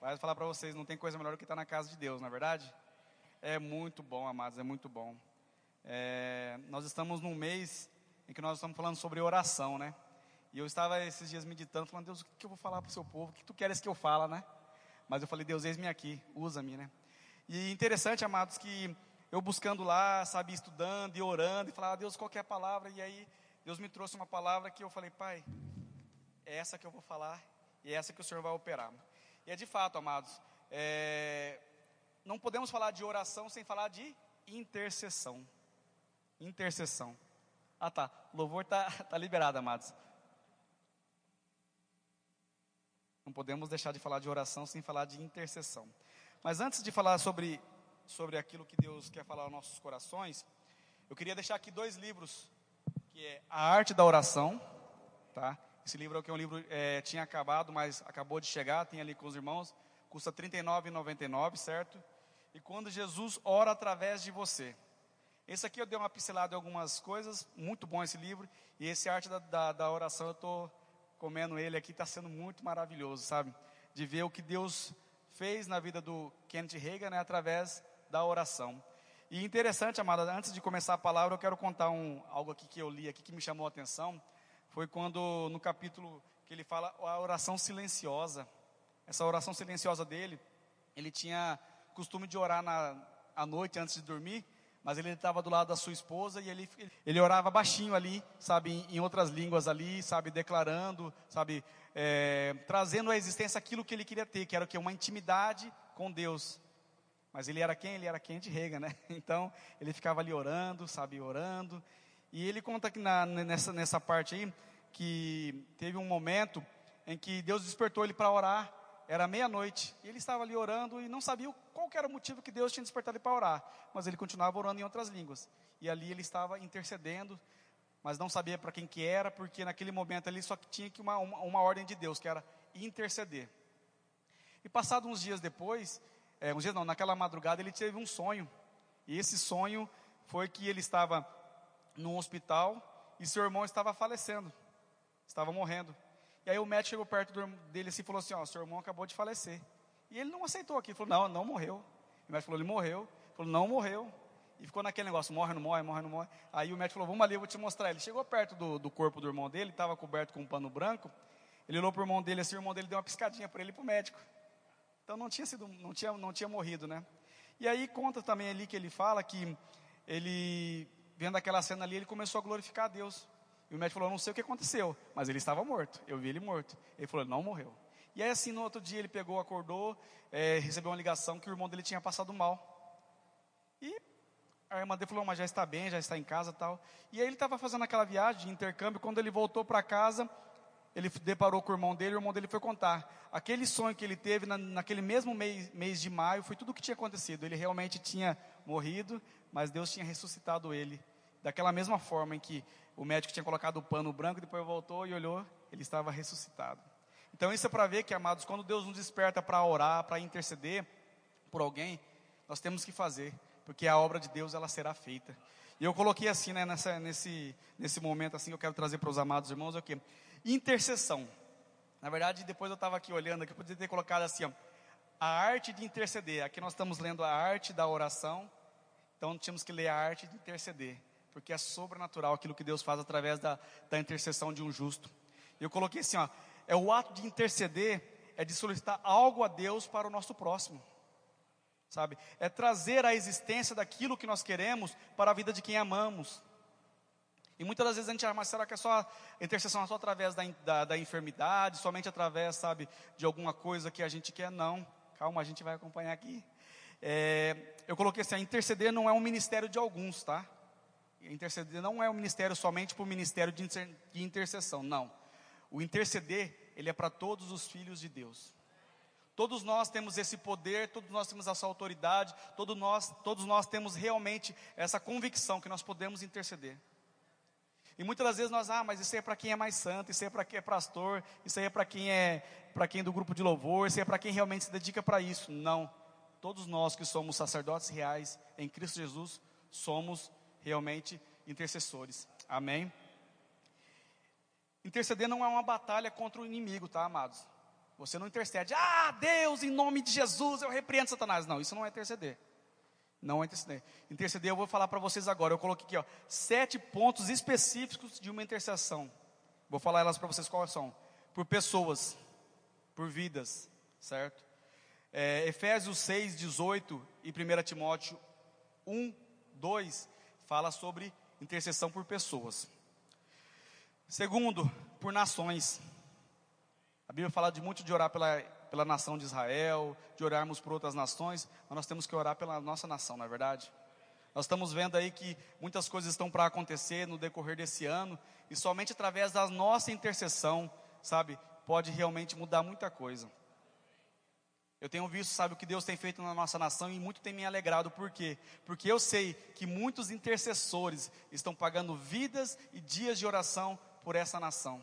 Vai falar para vocês, não tem coisa melhor do que estar na casa de Deus, não é verdade? É muito bom, amados, é muito bom. É, nós estamos num mês em que nós estamos falando sobre oração, né? E eu estava esses dias meditando, falando, Deus, o que eu vou falar para o seu povo? O que tu queres que eu fale, né? Mas eu falei, Deus, eis-me aqui, usa-me, né? E interessante, amados, que eu buscando lá, sabe, estudando e orando, e falava, Deus, qual é a palavra? E aí, Deus me trouxe uma palavra que eu falei, Pai, é essa que eu vou falar, e é essa que o Senhor vai operar. É de fato, amados, é, não podemos falar de oração sem falar de intercessão. Intercessão. Ah tá, o louvor está tá liberado, amados. Não podemos deixar de falar de oração sem falar de intercessão. Mas antes de falar sobre, sobre aquilo que Deus quer falar aos nossos corações, eu queria deixar aqui dois livros, que é A Arte da Oração, tá? Esse livro aqui é um livro, é, tinha acabado, mas acabou de chegar, tem ali com os irmãos, custa R$ 39,99, certo? E quando Jesus ora através de você. Esse aqui eu dei uma pincelada em algumas coisas, muito bom esse livro, e esse arte da, da, da oração eu estou comendo ele aqui, está sendo muito maravilhoso, sabe? De ver o que Deus fez na vida do Kenneth Reagan, né, através da oração. E interessante, amada, antes de começar a palavra, eu quero contar um, algo aqui que eu li aqui que me chamou a atenção foi quando no capítulo que ele fala a oração silenciosa. Essa oração silenciosa dele, ele tinha costume de orar na à noite antes de dormir, mas ele estava do lado da sua esposa e ele, ele orava baixinho ali, sabe, em, outras línguas ali, sabe, declarando, sabe, é, trazendo à existência aquilo que ele queria ter, que era o que? Uma intimidade com Deus. Mas ele era quem? Ele era quem de rega, né? Então, ele ficava ali orando, sabe, orando, e ele conta aqui na, nessa, nessa parte aí que teve um momento em que Deus despertou ele para orar, era meia-noite, e ele estava ali orando e não sabia qual era o motivo que Deus tinha despertado ele para orar, mas ele continuava orando em outras línguas. E ali ele estava intercedendo, mas não sabia para quem que era, porque naquele momento ali só tinha que uma, uma, uma ordem de Deus, que era interceder. E passados uns dias depois, é, uns dias não, naquela madrugada ele teve um sonho, e esse sonho foi que ele estava num hospital e seu irmão estava falecendo, estava morrendo. E aí o médico chegou perto dele assim, e falou assim: Ó, seu irmão acabou de falecer. E ele não aceitou aqui, falou: Não, não morreu. O médico falou: Ele morreu. Ele falou: Não morreu. E ficou naquele negócio: morre, não morre, morre, não morre. Aí o médico falou: Vamos ali, eu vou te mostrar. Ele chegou perto do, do corpo do irmão dele, estava coberto com um pano branco. Ele olhou para o irmão dele assim, o irmão dele deu uma piscadinha para ele e para o médico. Então não tinha sido, não tinha, não tinha morrido, né? E aí conta também ali que ele fala que ele vendo aquela cena ali, ele começou a glorificar a Deus. E o médico falou: Não sei o que aconteceu, mas ele estava morto. Eu vi ele morto. Ele falou: Não morreu. E aí, assim, no outro dia, ele pegou, acordou, é, recebeu uma ligação que o irmão dele tinha passado mal. E a irmã dele falou: Mas já está bem, já está em casa tal. E aí, ele estava fazendo aquela viagem de intercâmbio. Quando ele voltou para casa, ele deparou com o irmão dele. O irmão dele foi contar. Aquele sonho que ele teve na, naquele mesmo mês, mês de maio foi tudo o que tinha acontecido. Ele realmente tinha morrido, mas Deus tinha ressuscitado ele daquela mesma forma em que o médico tinha colocado o pano branco, depois voltou e olhou, ele estava ressuscitado. Então isso é para ver que, amados, quando Deus nos desperta para orar, para interceder por alguém, nós temos que fazer, porque a obra de Deus ela será feita. E eu coloquei assim, né, nessa, nesse, nesse momento assim, eu quero trazer para os amados irmãos, é o que? Intercessão. Na verdade, depois eu estava aqui olhando, aqui eu poderia ter colocado assim, ó, a arte de interceder. Aqui nós estamos lendo a arte da oração, então tínhamos que ler a arte de interceder porque é sobrenatural aquilo que Deus faz através da, da intercessão de um justo. Eu coloquei assim, ó, é o ato de interceder, é de solicitar algo a Deus para o nosso próximo, sabe? É trazer a existência daquilo que nós queremos para a vida de quem amamos. E muitas das vezes a gente acha, mas será que é só intercessão é só através da, da, da enfermidade, somente através, sabe, de alguma coisa que a gente quer? Não, calma, a gente vai acompanhar aqui. É, eu coloquei assim, interceder não é um ministério de alguns, tá? Interceder não é um ministério somente para o ministério de intercessão, não. O interceder, ele é para todos os filhos de Deus. Todos nós temos esse poder, todos nós temos essa autoridade, todos nós, todos nós temos realmente essa convicção que nós podemos interceder. E muitas das vezes nós, ah, mas isso aí é para quem é mais santo, isso aí é para quem é pastor, isso aí é para quem é para quem é do grupo de louvor, isso aí é para quem realmente se dedica para isso. Não. Todos nós que somos sacerdotes reais em Cristo Jesus somos realmente intercessores. Amém? Interceder não é uma batalha contra o inimigo, tá, amados? Você não intercede, ah, Deus, em nome de Jesus, eu repreendo Satanás. Não, isso não é interceder. Não é interceder. Interceder, eu vou falar para vocês agora. Eu coloquei aqui, ó, sete pontos específicos de uma intercessão. Vou falar elas para vocês quais são. Por pessoas, por vidas, certo? É, Efésios 6, 18 e 1 Timóteo 1, 2 fala sobre intercessão por pessoas. Segundo, por nações. A Bíblia fala de muito de orar pela, pela nação de Israel, de orarmos por outras nações, mas nós temos que orar pela nossa nação, não é verdade? Nós estamos vendo aí que muitas coisas estão para acontecer no decorrer desse ano, e somente através da nossa intercessão, sabe, pode realmente mudar muita coisa. Eu tenho visto, sabe, o que Deus tem feito na nossa nação e muito tem me alegrado. Por quê? Porque eu sei que muitos intercessores estão pagando vidas e dias de oração por essa nação.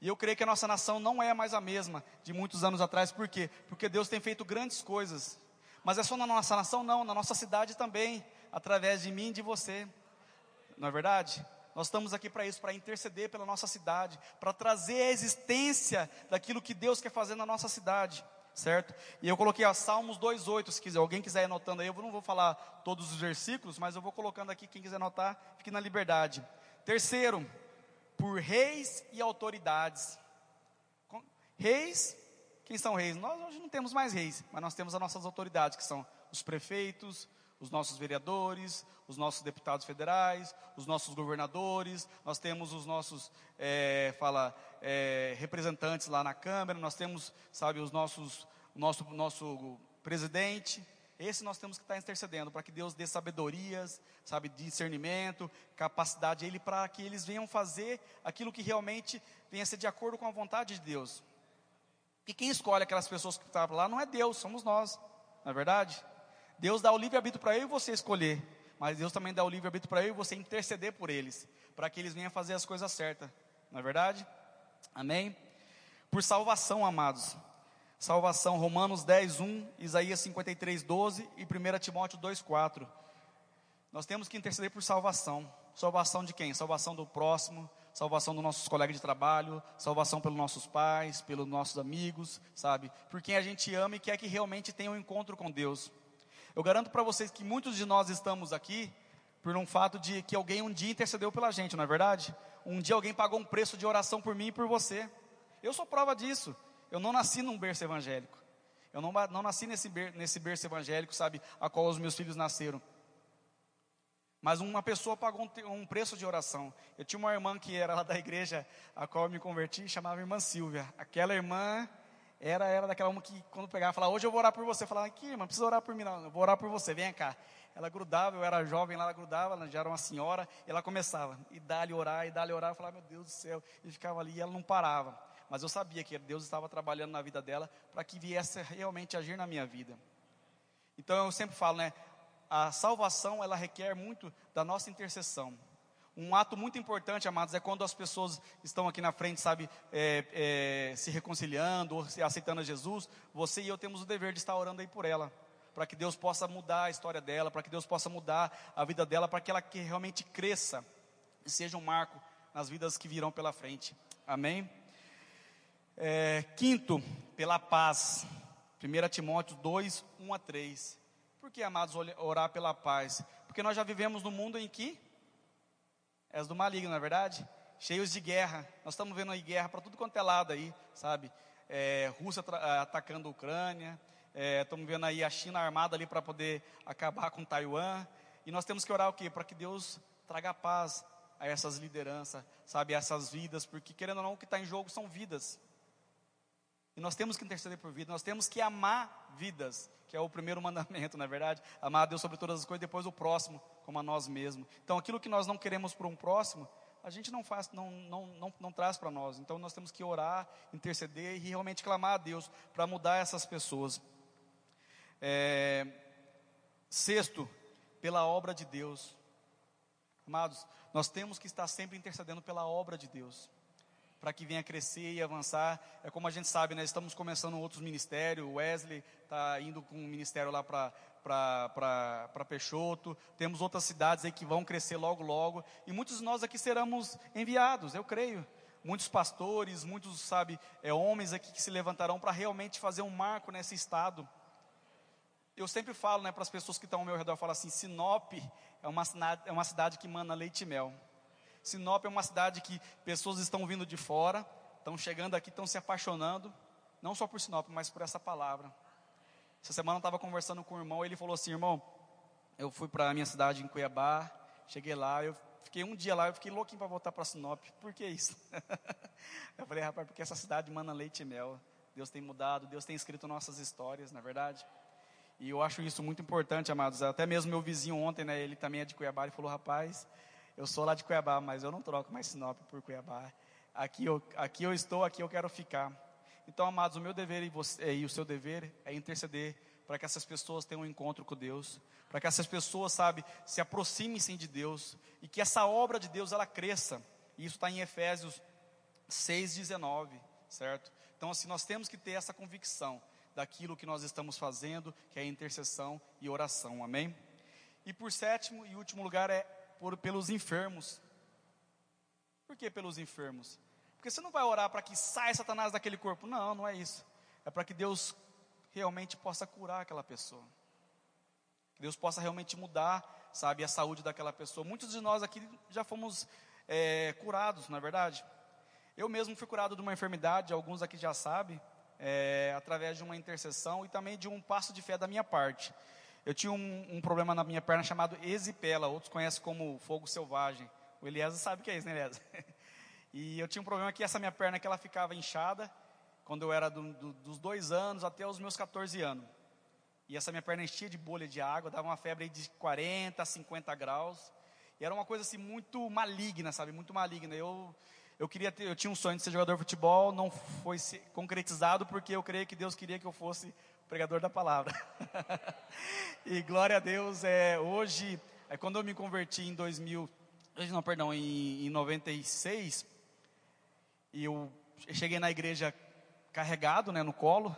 E eu creio que a nossa nação não é mais a mesma de muitos anos atrás. Por quê? Porque Deus tem feito grandes coisas. Mas é só na nossa nação? Não, na nossa cidade também, através de mim e de você. Não é verdade? Nós estamos aqui para isso, para interceder pela nossa cidade, para trazer a existência daquilo que Deus quer fazer na nossa cidade certo? E eu coloquei a Salmos 2,8, se quiser, alguém quiser ir anotando aí, eu não vou falar todos os versículos, mas eu vou colocando aqui, quem quiser anotar, fique na liberdade. Terceiro, por reis e autoridades. Reis, quem são reis? Nós hoje não temos mais reis, mas nós temos as nossas autoridades, que são os prefeitos, os nossos vereadores, os nossos deputados federais, os nossos governadores, nós temos os nossos, é, fala, é, representantes lá na Câmara, nós temos, sabe, os nossos, nosso, nosso presidente. Esse nós temos que estar intercedendo para que Deus dê sabedorias, sabe, discernimento, capacidade a Ele para que eles venham fazer aquilo que realmente venha ser de acordo com a vontade de Deus. E quem escolhe aquelas pessoas que estavam lá não é Deus, somos nós, não é verdade? Deus dá o livre-arbítrio para eu e você escolher, mas Deus também dá o livre-arbítrio para eu e você interceder por eles, para que eles venham fazer as coisas certas, não é verdade? Amém? Por salvação, amados. Salvação, Romanos 10, 1, Isaías 53, 12 e 1 Timóteo 2, 4. Nós temos que interceder por salvação. Salvação de quem? Salvação do próximo, salvação dos nossos colegas de trabalho, salvação pelos nossos pais, pelos nossos amigos, sabe? Por quem a gente ama e quer que realmente tenha um encontro com Deus. Eu garanto para vocês que muitos de nós estamos aqui por um fato de que alguém um dia intercedeu pela gente, não é verdade? Um dia alguém pagou um preço de oração por mim e por você. Eu sou prova disso. Eu não nasci num berço evangélico. Eu não, não nasci nesse, ber, nesse berço evangélico, sabe, a qual os meus filhos nasceram. Mas uma pessoa pagou um, um, preço de oração. Eu tinha uma irmã que era lá da igreja a qual eu me converti, chamava irmã Silvia. Aquela irmã era, era daquela uma que quando pegava, falava, hoje eu vou orar por você. Falava, aqui, irmã, precisa orar por mim, não, eu vou orar por você, vem cá. Ela grudava, eu era jovem, ela grudava, ela já era uma senhora, e ela começava, e dá-lhe orar, e dá-lhe orar, eu falava, meu Deus do céu, e ficava ali, e ela não parava. Mas eu sabia que Deus estava trabalhando na vida dela, para que viesse realmente agir na minha vida. Então eu sempre falo, né, a salvação, ela requer muito da nossa intercessão. Um ato muito importante, amados, é quando as pessoas estão aqui na frente, sabe, é, é, se reconciliando ou se aceitando a Jesus. Você e eu temos o dever de estar orando aí por ela, para que Deus possa mudar a história dela, para que Deus possa mudar a vida dela, para que ela que realmente cresça e seja um marco nas vidas que virão pela frente. Amém? É, quinto, pela paz. 1 Timóteo 2, 1 a 3. Por que, amados, orar pela paz? Porque nós já vivemos num mundo em que és do maligno, não é verdade? Cheios de guerra. Nós estamos vendo aí guerra para tudo quanto é lado aí, sabe? É, Rússia eh, atacando a Ucrânia. É, estamos vendo aí a China armada ali para poder acabar com Taiwan. E nós temos que orar o quê? Para que Deus traga paz a essas lideranças, sabe? A essas vidas. Porque querendo ou não, o que está em jogo são vidas. E nós temos que interceder por vida, nós temos que amar vidas, que é o primeiro mandamento, na é verdade. Amar a Deus sobre todas as coisas, depois o próximo, como a nós mesmos. Então, aquilo que nós não queremos para um próximo, a gente não faz, não, não, não, não traz para nós. Então, nós temos que orar, interceder e realmente clamar a Deus para mudar essas pessoas. É, sexto, pela obra de Deus. Amados, nós temos que estar sempre intercedendo pela obra de Deus para que venha crescer e avançar. É como a gente sabe, né? Estamos começando outros ministérios. Wesley está indo com um ministério lá para Peixoto. Temos outras cidades aí que vão crescer logo, logo. E muitos de nós aqui seremos enviados, eu creio. muitos pastores, muitos, sabe, é, homens aqui que se levantarão para realmente fazer um marco nesse estado. Eu sempre falo, né, para as pessoas que estão ao meu redor, falo assim, Sinop é uma, é uma cidade que manda leite e mel. Sinop é uma cidade que pessoas estão vindo de fora, estão chegando aqui, estão se apaixonando, não só por Sinop, mas por essa palavra. Essa semana eu estava conversando com o irmão, ele falou assim, irmão, eu fui para a minha cidade em Cuiabá, cheguei lá, eu fiquei um dia lá, eu fiquei louquinho para voltar para Sinop. Por que isso? eu falei, rapaz, porque essa cidade manda leite e mel. Deus tem mudado, Deus tem escrito nossas histórias, na é verdade. E eu acho isso muito importante, amados. Até mesmo meu vizinho ontem, né, ele também é de Cuiabá, ele falou, rapaz, eu sou lá de Cuiabá, mas eu não troco mais Sinop por Cuiabá. Aqui eu, aqui eu estou, aqui eu quero ficar. Então, amados, o meu dever e, você, e o seu dever é interceder para que essas pessoas tenham um encontro com Deus, para que essas pessoas, sabe, se aproximem-se de Deus e que essa obra de Deus ela cresça. E isso está em Efésios 6,19, certo? Então, assim, nós temos que ter essa convicção daquilo que nós estamos fazendo, que é intercessão e oração, amém? E por sétimo e último lugar é por, pelos enfermos. Por que pelos enfermos? Porque você não vai orar para que saia Satanás daquele corpo. Não, não é isso. É para que Deus realmente possa curar aquela pessoa. Que Deus possa realmente mudar, sabe, a saúde daquela pessoa. Muitos de nós aqui já fomos é, curados, não é verdade? Eu mesmo fui curado de uma enfermidade, alguns aqui já sabem, é, através de uma intercessão e também de um passo de fé da minha parte. Eu tinha um, um, problema na minha perna chamado exipela, outros conhecem como fogo selvagem. O Eliezer sabe o que é isso, né, Eliezer? E eu tinha um problema que essa minha perna que ela ficava inchada, quando eu era do, do, dos dois anos até os meus 14 anos. E essa minha perna enchia de bolha de água, dava uma febre de 40 a 50 graus. E era uma coisa assim muito maligna, sabe? Muito maligna. Eu, eu queria ter, eu tinha um sonho de ser jogador de futebol, não foi concretizado porque eu creio que Deus queria que eu fosse pregador da palavra. e glória a Deus, é, hoje, é, quando eu me converti em 2000, não, perdão, em, em 96, e eu cheguei na igreja carregado, né, no colo,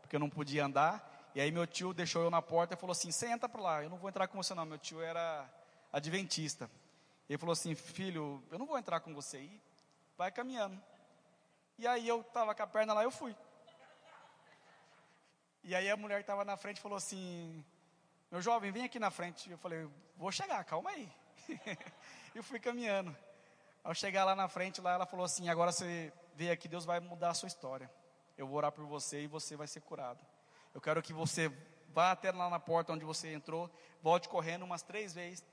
porque eu não podia andar, e aí meu tio deixou eu na porta e falou assim, senta para lá, eu não vou entrar com você não, meu tio era adventista. Ele falou assim, filho, eu não vou entrar com você, e vai caminhando. E aí eu estava com a perna lá, eu fui. E aí a mulher que estava na frente falou assim: Meu jovem, vem aqui na frente. Eu falei: Vou chegar, calma aí. e fui caminhando. Ao chegar lá na frente, lá ela falou assim: Agora você veio aqui, Deus vai mudar a sua história. Eu vou orar por você e você vai ser curado. Eu quero que você vá até lá na porta onde você entrou, volte correndo umas três vezes.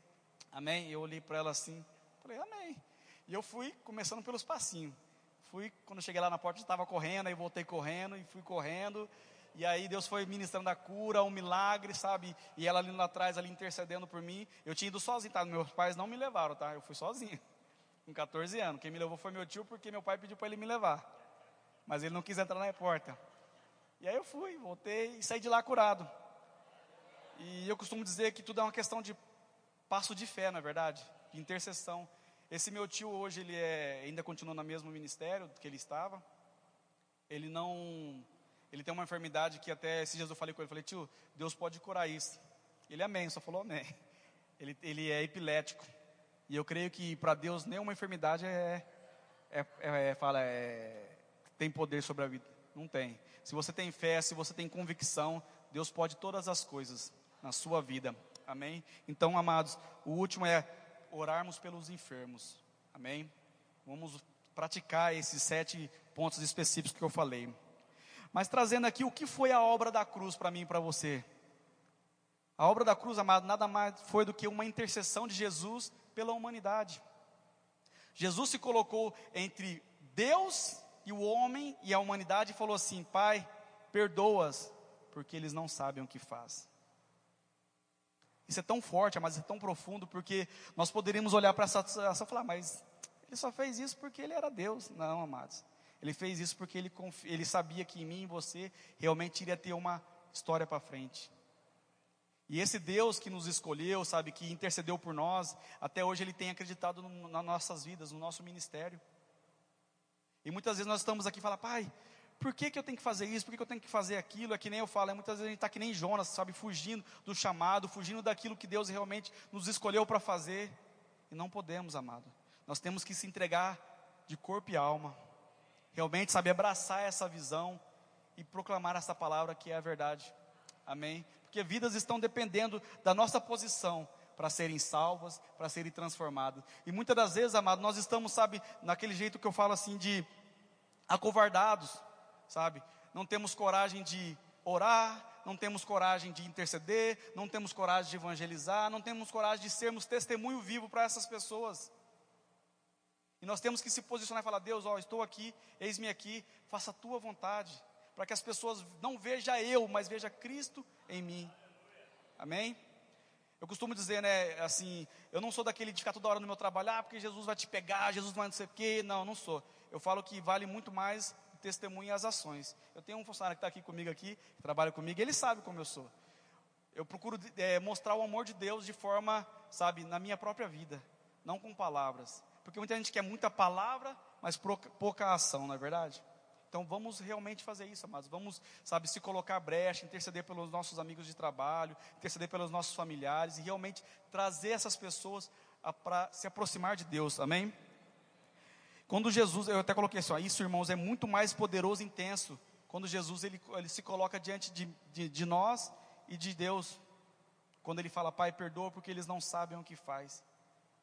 Amém? Eu olhei para ela assim, falei, Amém. E eu fui começando pelos passinhos. Fui, quando cheguei lá na porta, estava correndo, aí voltei correndo e fui correndo. E aí Deus foi ministrando a cura, um milagre, sabe? E ela ali atrás, ali intercedendo por mim. Eu tinha ido sozinho, tá? Meus pais não me levaram, tá? Eu fui sozinho. Com 14 anos. Quem me levou foi meu tio, porque meu pai pediu para ele me levar. Mas ele não quis entrar na porta. E aí eu fui, voltei e saí de lá curado. E eu costumo dizer que tudo é uma questão de passo de fé, na é verdade, de intercessão. Esse meu tio hoje ele é, ainda continua no mesmo ministério que ele estava. Ele não ele tem uma enfermidade que até esses dias eu falei com ele, falei, tio, Deus pode curar isso. Ele amém, só falou amém. Ele, ele é epilético. E eu creio que para Deus nenhuma enfermidade é, é, é, é, fala, é, tem poder sobre a vida. Não tem. Se você tem fé, se você tem convicção, Deus pode todas as coisas na sua vida. Amém? Então, amados, o último é orarmos pelos enfermos. Amém? Vamos praticar esses sete pontos específicos que eu falei. Mas trazendo aqui o que foi a obra da cruz para mim e para você. A obra da cruz, amado, nada mais foi do que uma intercessão de Jesus pela humanidade. Jesus se colocou entre Deus e o homem e a humanidade e falou assim: Pai, perdoas, porque eles não sabem o que faz. Isso é tão forte, mas é tão profundo, porque nós poderíamos olhar para essa situação e falar, mas ele só fez isso porque ele era Deus. Não, amados. Ele fez isso porque ele, ele sabia que em mim e você realmente iria ter uma história para frente. E esse Deus que nos escolheu, sabe, que intercedeu por nós, até hoje ele tem acreditado no, nas nossas vidas, no nosso ministério. E muitas vezes nós estamos aqui e falamos, pai, por que, que eu tenho que fazer isso? Por que, que eu tenho que fazer aquilo? É que nem eu falo, é, muitas vezes a gente está que nem Jonas, sabe, fugindo do chamado, fugindo daquilo que Deus realmente nos escolheu para fazer. E não podemos, amado. Nós temos que se entregar de corpo e alma. Realmente, sabe, abraçar essa visão e proclamar essa palavra que é a verdade. Amém? Porque vidas estão dependendo da nossa posição para serem salvas, para serem transformadas. E muitas das vezes, amado, nós estamos, sabe, naquele jeito que eu falo assim de acovardados, sabe? Não temos coragem de orar, não temos coragem de interceder, não temos coragem de evangelizar, não temos coragem de sermos testemunho vivo para essas pessoas. E nós temos que se posicionar e falar: Deus, ó, estou aqui, eis-me aqui, faça a tua vontade, para que as pessoas não vejam eu, mas vejam Cristo em mim. Amém? Eu costumo dizer, né, assim, eu não sou daquele de ficar toda hora no meu trabalho, ah, porque Jesus vai te pegar, Jesus vai não sei o quê. Não, não sou. Eu falo que vale muito mais o testemunho e as ações. Eu tenho um funcionário que está aqui comigo aqui, que trabalha comigo, ele sabe como eu sou. Eu procuro é, mostrar o amor de Deus de forma, sabe, na minha própria vida, não com palavras. Porque muita gente quer muita palavra, mas pouca ação, não é verdade? Então vamos realmente fazer isso, amados. Vamos, sabe, se colocar brecha, interceder pelos nossos amigos de trabalho, interceder pelos nossos familiares e realmente trazer essas pessoas para se aproximar de Deus. Amém? Quando Jesus, eu até coloquei assim, ó, isso, irmãos, é muito mais poderoso e intenso. Quando Jesus ele, ele se coloca diante de, de, de nós e de Deus. Quando ele fala, Pai, perdoa porque eles não sabem o que faz.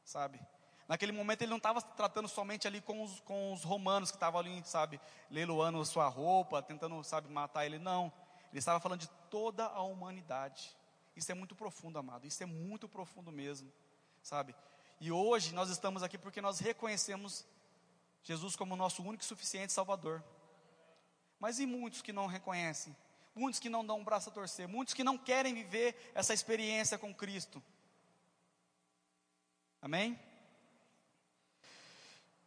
Sabe? Naquele momento ele não estava tratando somente ali com os, com os romanos que estavam ali, sabe, leiloando sua roupa, tentando, sabe, matar ele. Não. Ele estava falando de toda a humanidade. Isso é muito profundo, amado. Isso é muito profundo mesmo, sabe? E hoje nós estamos aqui porque nós reconhecemos Jesus como nosso único e suficiente Salvador. Mas e muitos que não reconhecem? Muitos que não dão um braço a torcer? Muitos que não querem viver essa experiência com Cristo? Amém?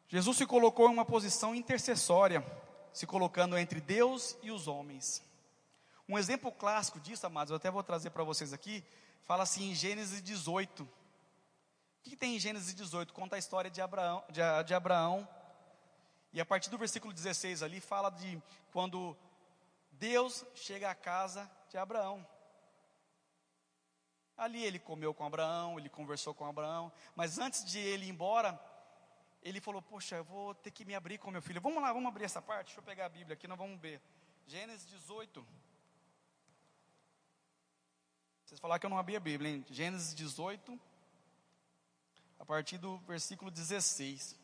Jesus se colocou em uma posição intercessória, se colocando entre Deus e os homens. Um exemplo clássico disso, amados, eu até vou trazer para vocês aqui, fala assim em Gênesis 18. O que, tem em Gênesis 18? Conta a história de Abraão, de, de Abraão. E a partir do versículo 16 ali fala de quando Deus chega à casa de Abraão. Ali ele comeu com Abraão, ele conversou com Abraão, mas antes de ele ir embora, ele falou: Poxa, eu vou ter que me abrir com meu filho. Vamos lá, vamos abrir essa parte. Deixa eu pegar a Bíblia aqui, nós vamos ver. Gênesis 18. Vocês falaram que eu não abri a Bíblia, hein? Gênesis 18, a partir do versículo 16.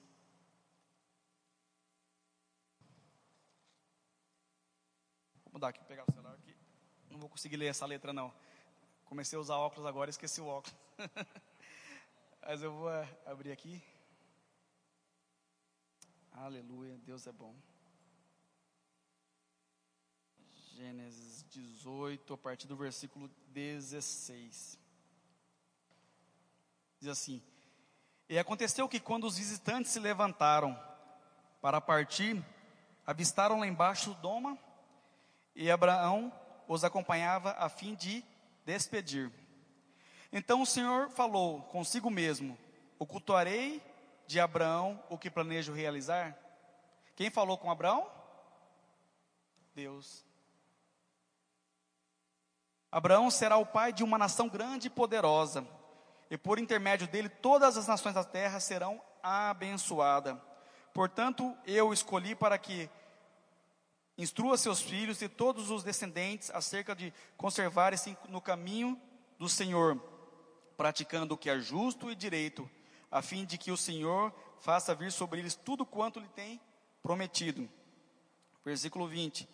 Vou mudar aqui, pegar o celular aqui. Não vou conseguir ler essa letra, não. Comecei a usar óculos agora, esqueci o óculos. Mas eu vou eh, abrir aqui. Aleluia, Deus é bom. Gênesis 18, a partir do versículo 16. Diz assim: E aconteceu que quando os visitantes se levantaram para partir, avistaram lá embaixo Doma, e Abraão os acompanhava a fim de despedir. Então o Senhor falou consigo mesmo: Ocultarei de Abraão o que planejo realizar? Quem falou com Abraão? Deus. Abraão será o pai de uma nação grande e poderosa, e por intermédio dele todas as nações da terra serão abençoadas. Portanto, eu escolhi para que instrua seus filhos e todos os descendentes acerca de conservarem-se no caminho do Senhor, praticando o que é justo e direito, a fim de que o Senhor faça vir sobre eles tudo quanto lhe tem prometido. Versículo 20.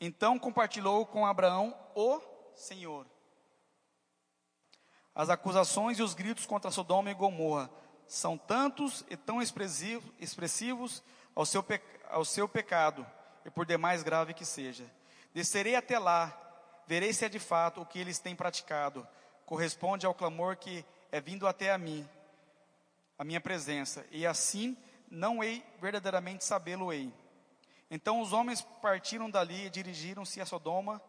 Então compartilhou com Abraão o Senhor. As acusações e os gritos contra Sodoma e Gomorra são tantos e tão expressivos, ao, seu ao seu pecado, e por demais grave que seja. Descerei até lá, verei se é de fato o que eles têm praticado, corresponde ao clamor que é vindo até a mim a minha presença, e assim não hei verdadeiramente sabê-lo-ei. Então os homens partiram dali e dirigiram-se a Sodoma,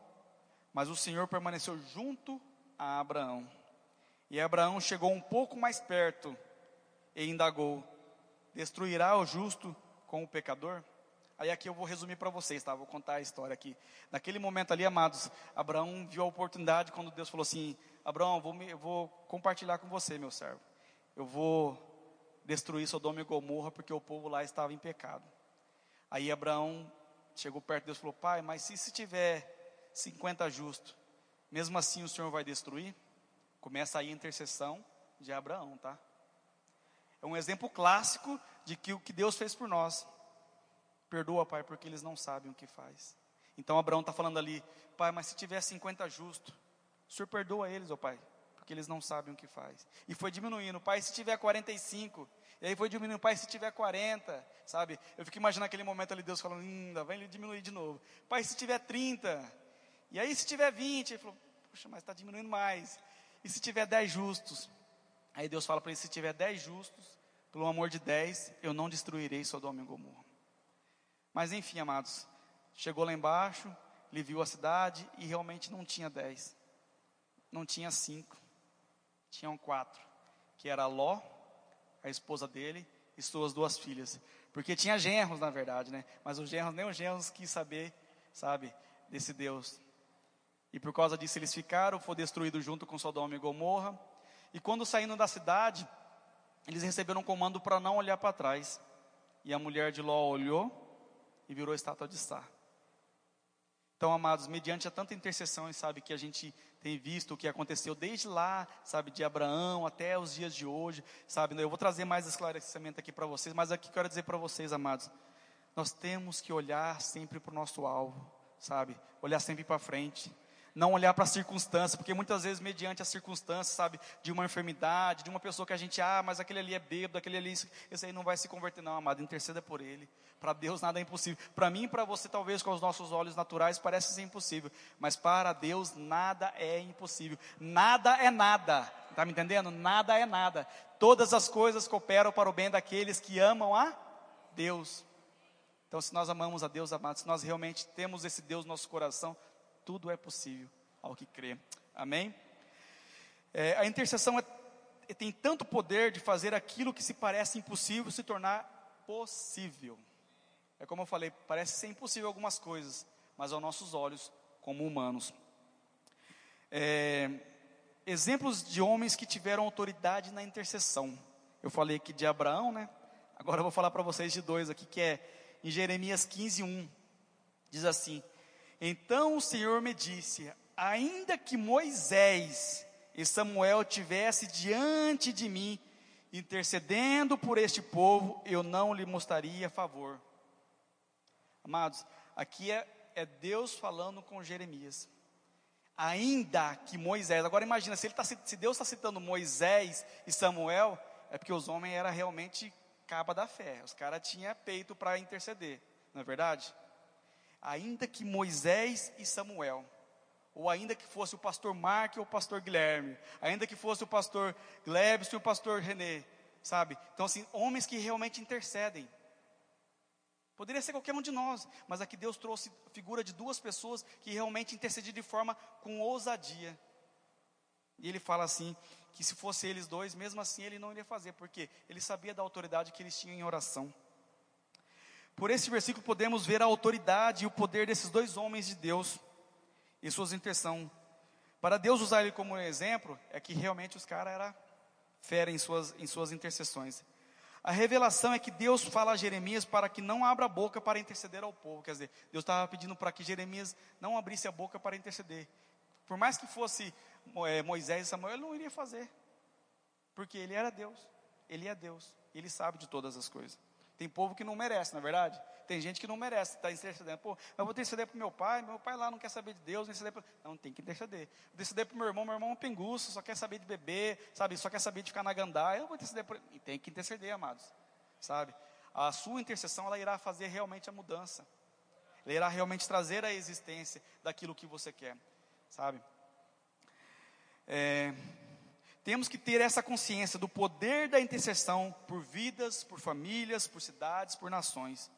mas o Senhor permaneceu junto a Abraão. E Abraão chegou um pouco mais perto e indagou: Destruirá o justo com o pecador? Aí aqui eu vou resumir para vocês, tá? Vou contar a história aqui. Naquele momento ali, amados, Abraão viu a oportunidade quando Deus falou assim: Abraão, vou, eu vou compartilhar com você, meu servo. Eu vou destruir Sodoma e Gomorra porque o povo lá estava em pecado. Aí Abraão chegou perto de Deus e falou: Pai, mas se, se tiver 50 justos, mesmo assim o Senhor vai destruir? Começa aí a intercessão de Abraão, tá? É um exemplo clássico de que o que Deus fez por nós. Perdoa, Pai, porque eles não sabem o que faz. Então Abraão está falando ali, Pai, mas se tiver 50 justos, o Senhor perdoa eles, ó oh, Pai, porque eles não sabem o que faz. E foi diminuindo, Pai, se tiver 45, e aí foi diminuindo, Pai, se tiver 40, sabe? Eu fico imaginando aquele momento ali, Deus falando, ainda vai ele diminuir de novo. Pai, se tiver 30, e aí se tiver 20, ele falou, puxa, mas está diminuindo mais. E se tiver 10 justos? Aí Deus fala para ele, se tiver 10 justos, pelo amor de 10, eu não destruirei Sodoma e Gomorra. Mas enfim, amados, chegou lá embaixo, ele viu a cidade e realmente não tinha 10. Não tinha 5. Tinham quatro, que era Ló, a esposa dele, e suas duas filhas. Porque tinha genros, na verdade, né? Mas os genros, nem os genros quis saber, sabe, desse Deus. E por causa disso eles ficaram, foi destruído junto com Sodoma e Gomorra. E quando saindo da cidade, eles receberam um comando para não olhar para trás. E a mulher de Ló olhou e virou estátua de sal. Então, amados, mediante a tanta intercessão, e sabe que a gente tem visto o que aconteceu desde lá, sabe, de Abraão até os dias de hoje, sabe? Eu vou trazer mais esclarecimento aqui para vocês, mas aqui quero dizer para vocês, amados, nós temos que olhar sempre para o nosso alvo, sabe? Olhar sempre para frente não olhar para a circunstância, porque muitas vezes, mediante a circunstância, sabe, de uma enfermidade, de uma pessoa que a gente, ah, mas aquele ali é bêbado, aquele ali, esse aí não vai se converter, não, amado, interceda por ele. Para Deus nada é impossível. Para mim e para você, talvez com os nossos olhos naturais, parece ser impossível, mas para Deus nada é impossível. Nada é nada, está me entendendo? Nada é nada. Todas as coisas cooperam para o bem daqueles que amam a Deus. Então, se nós amamos a Deus, amados, se nós realmente temos esse Deus no nosso coração, tudo é possível ao que crê. Amém? É, a intercessão é, é, tem tanto poder de fazer aquilo que se parece impossível se tornar possível. É como eu falei, parece ser impossível algumas coisas, mas aos nossos olhos, como humanos. É, exemplos de homens que tiveram autoridade na intercessão. Eu falei aqui de Abraão, né? Agora eu vou falar para vocês de dois aqui, que é em Jeremias 15, 1. Diz assim: então o Senhor me disse: ainda que Moisés e Samuel tivesse diante de mim, intercedendo por este povo, eu não lhe mostraria favor. Amados, aqui é, é Deus falando com Jeremias. Ainda que Moisés, agora imagina, se, tá, se Deus está citando Moisés e Samuel, é porque os homens eram realmente capa da fé, os caras tinham peito para interceder, não é verdade? Ainda que Moisés e Samuel, ou ainda que fosse o pastor Mark ou o pastor Guilherme, ainda que fosse o pastor Glebson e o pastor René, sabe? Então, assim, homens que realmente intercedem. Poderia ser qualquer um de nós, mas aqui Deus trouxe a figura de duas pessoas que realmente intercediam de forma com ousadia. E ele fala assim: que se fosse eles dois, mesmo assim ele não iria fazer, porque ele sabia da autoridade que eles tinham em oração. Por esse versículo podemos ver a autoridade e o poder desses dois homens de Deus e suas intenções. Para Deus usar ele como exemplo, é que realmente os caras eram fera em suas, em suas intercessões. A revelação é que Deus fala a Jeremias para que não abra a boca para interceder ao povo. Quer dizer, Deus estava pedindo para que Jeremias não abrisse a boca para interceder. Por mais que fosse é, Moisés e Samuel, ele não iria fazer. Porque ele era Deus. Ele é Deus. Ele sabe de todas as coisas. Tem povo que não merece, na é verdade? Tem gente que não merece, está intercedendo. Pô, eu vou interceder para o meu pai, meu pai lá não quer saber de Deus, interceder pra... Não, tem que interceder. Vou interceder para o meu irmão, meu irmão é um penguço, só quer saber de beber, sabe? Só quer saber de ficar na gandaia. Eu vou interceder por E tem que interceder, amados, sabe? A sua intercessão, ela irá fazer realmente a mudança. Ela irá realmente trazer a existência daquilo que você quer, sabe? É, temos que ter essa consciência do poder da intercessão por vidas, por famílias, por cidades, por nações.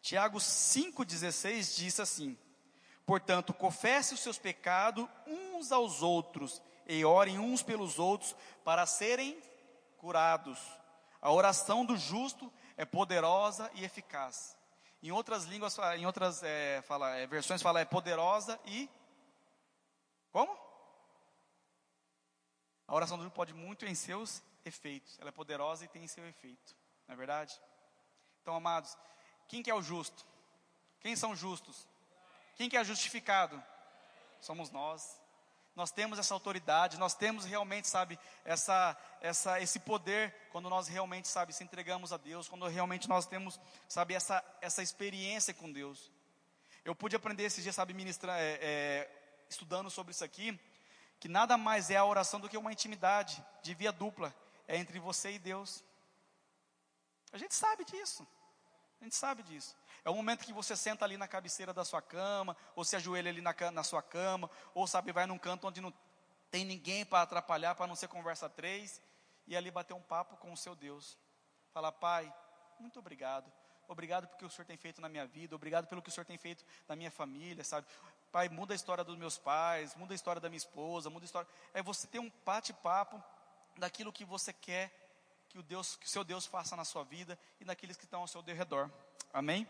Tiago 5,16 diz assim: Portanto, confesse os seus pecados uns aos outros e orem uns pelos outros para serem curados. A oração do justo é poderosa e eficaz. Em outras línguas, em outras é, fala, é, versões fala é poderosa e como? A oração do justo pode muito em seus efeitos. Ela é poderosa e tem seu efeito. Não é verdade? Então, amados, quem que é o justo? Quem são justos? Quem que é justificado? Somos nós. Nós temos essa autoridade, nós temos realmente, sabe, essa, essa, esse poder quando nós realmente, sabe, se entregamos a Deus, quando realmente nós temos, sabe, essa, essa experiência com Deus. Eu pude aprender esses dias, sabe, ministrar, é, é, estudando sobre isso aqui, que nada mais é a oração do que uma intimidade de via dupla, é entre você e Deus. A gente sabe disso. A gente sabe disso. É o momento que você senta ali na cabeceira da sua cama, ou se ajoelha ali na, na sua cama, ou sabe, vai num canto onde não tem ninguém para atrapalhar, para não ser conversa três, e ali bater um papo com o seu Deus. Falar, Pai, muito obrigado. Obrigado pelo que o Senhor tem feito na minha vida, obrigado pelo que o Senhor tem feito na minha família, sabe? Pai, muda a história dos meus pais, muda a história da minha esposa, muda a história. É você ter um bate-papo daquilo que você quer que o Deus, que o seu Deus faça na sua vida e naqueles que estão ao seu redor. Amém?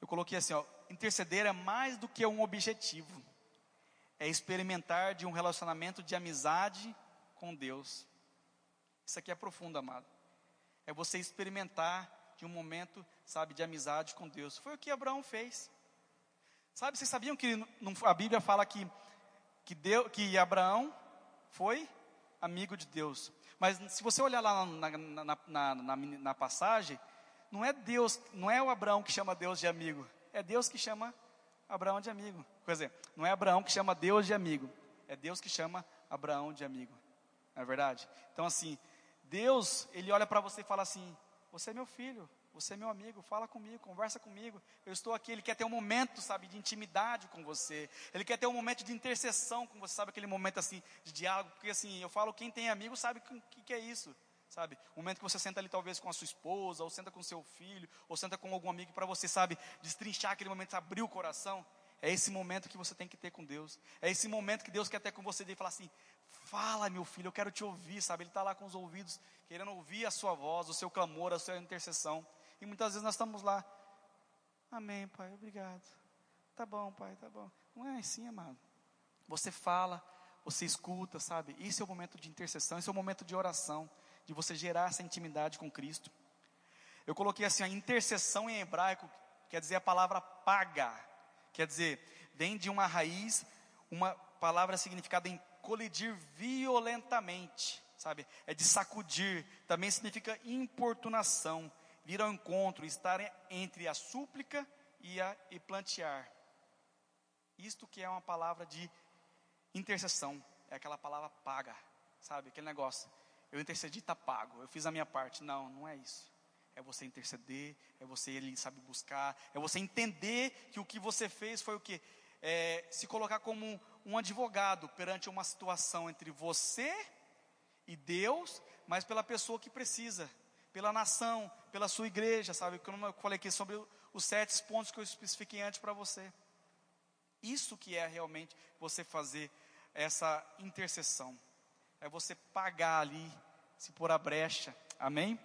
Eu coloquei assim, ó, interceder é mais do que um objetivo. É experimentar de um relacionamento de amizade com Deus. Isso aqui é profundo, amado. É você experimentar de um momento, sabe, de amizade com Deus. Foi o que Abraão fez. Sabe, vocês sabiam que a Bíblia fala que, que, Deus, que Abraão foi amigo de Deus. Mas se você olhar lá na, na, na, na, na passagem, não é Deus, não é o Abraão que chama Deus de amigo, é Deus que chama Abraão de amigo. Quer dizer, não é Abraão que chama Deus de amigo, é Deus que chama Abraão de amigo. Não é verdade? Então assim, Deus, ele olha para você e fala assim: "Você é meu filho, você é meu amigo, fala comigo, conversa comigo. Eu estou aqui. Ele quer ter um momento, sabe, de intimidade com você. Ele quer ter um momento de intercessão com você, sabe, aquele momento assim de diálogo. Porque assim, eu falo, quem tem amigo sabe o que, que é isso. Sabe, o momento que você senta ali talvez com a sua esposa, ou senta com seu filho, ou senta com algum amigo para você, sabe, destrinchar aquele momento, abrir o coração. É esse momento que você tem que ter com Deus. É esse momento que Deus quer ter com você e falar assim: fala, meu filho, eu quero te ouvir, sabe? Ele está lá com os ouvidos, querendo ouvir a sua voz, o seu clamor, a sua intercessão. E muitas vezes nós estamos lá. Amém, Pai, obrigado. Tá bom, Pai, tá bom. Não é assim, amado. Você fala, você escuta, sabe? Isso é o momento de intercessão, esse é o momento de oração, de você gerar essa intimidade com Cristo. Eu coloquei assim, a intercessão em hebraico quer dizer a palavra paga, quer dizer, vem de uma raiz, uma palavra significada em colidir violentamente, sabe? É de sacudir, também significa importunação, vir ao encontro, estar entre a súplica e a e plantear. Isto que é uma palavra de intercessão, é aquela palavra paga, sabe? Aquele negócio. Eu intercedi, está pago. Eu fiz a minha parte. Não, não é isso. É você interceder, é você ele sabe buscar, é você entender que o que você fez foi o que é, se colocar como um advogado perante uma situação entre você e Deus, mas pela pessoa que precisa pela nação, pela sua igreja, sabe? Como eu falei aqui sobre os sete pontos que eu especifiquei antes para você. Isso que é realmente você fazer essa intercessão. É você pagar ali, se pôr a brecha. Amém?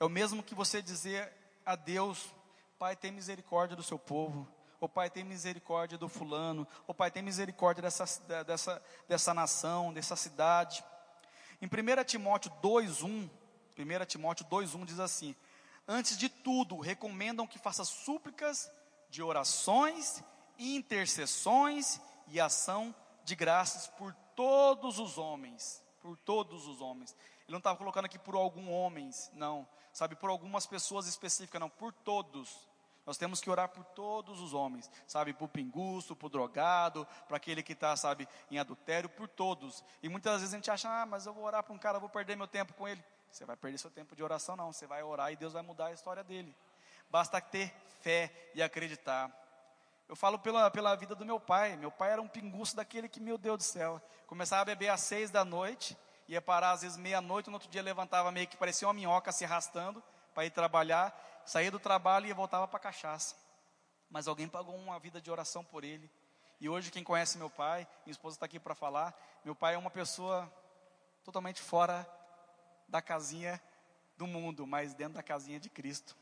É o mesmo que você dizer a Deus, Pai, tem misericórdia do seu povo. O Pai, tem misericórdia do fulano. O Pai, tem misericórdia dessa, dessa, dessa nação, dessa cidade. Em 1 Timóteo 2:1, 1 Timóteo 2:1 diz assim: Antes de tudo, recomendam que faça súplicas de orações, intercessões e ação de graças por todos os homens, por todos os homens. Ele não estava colocando aqui por alguns homens, não, sabe, por algumas pessoas específicas, não, por todos. Nós temos que orar por todos os homens, sabe? Por pinguço, por drogado, para aquele que está, sabe, em adultério, por todos. E muitas vezes a gente acha, ah, mas eu vou orar para um cara, vou perder meu tempo com ele. Você vai perder seu tempo de oração, não. Você vai orar e Deus vai mudar a história dele. Basta ter fé e acreditar. Eu falo pela, pela vida do meu pai. Meu pai era um pinguço daquele que, meu Deus do céu, começava a beber às seis da noite, ia parar às vezes meia-noite, no outro dia levantava meio que parecia uma minhoca se arrastando para ir trabalhar saía do trabalho e voltava para cachaça. Mas alguém pagou uma vida de oração por ele. E hoje, quem conhece meu pai, minha esposa está aqui para falar, meu pai é uma pessoa totalmente fora da casinha do mundo, mas dentro da casinha de Cristo.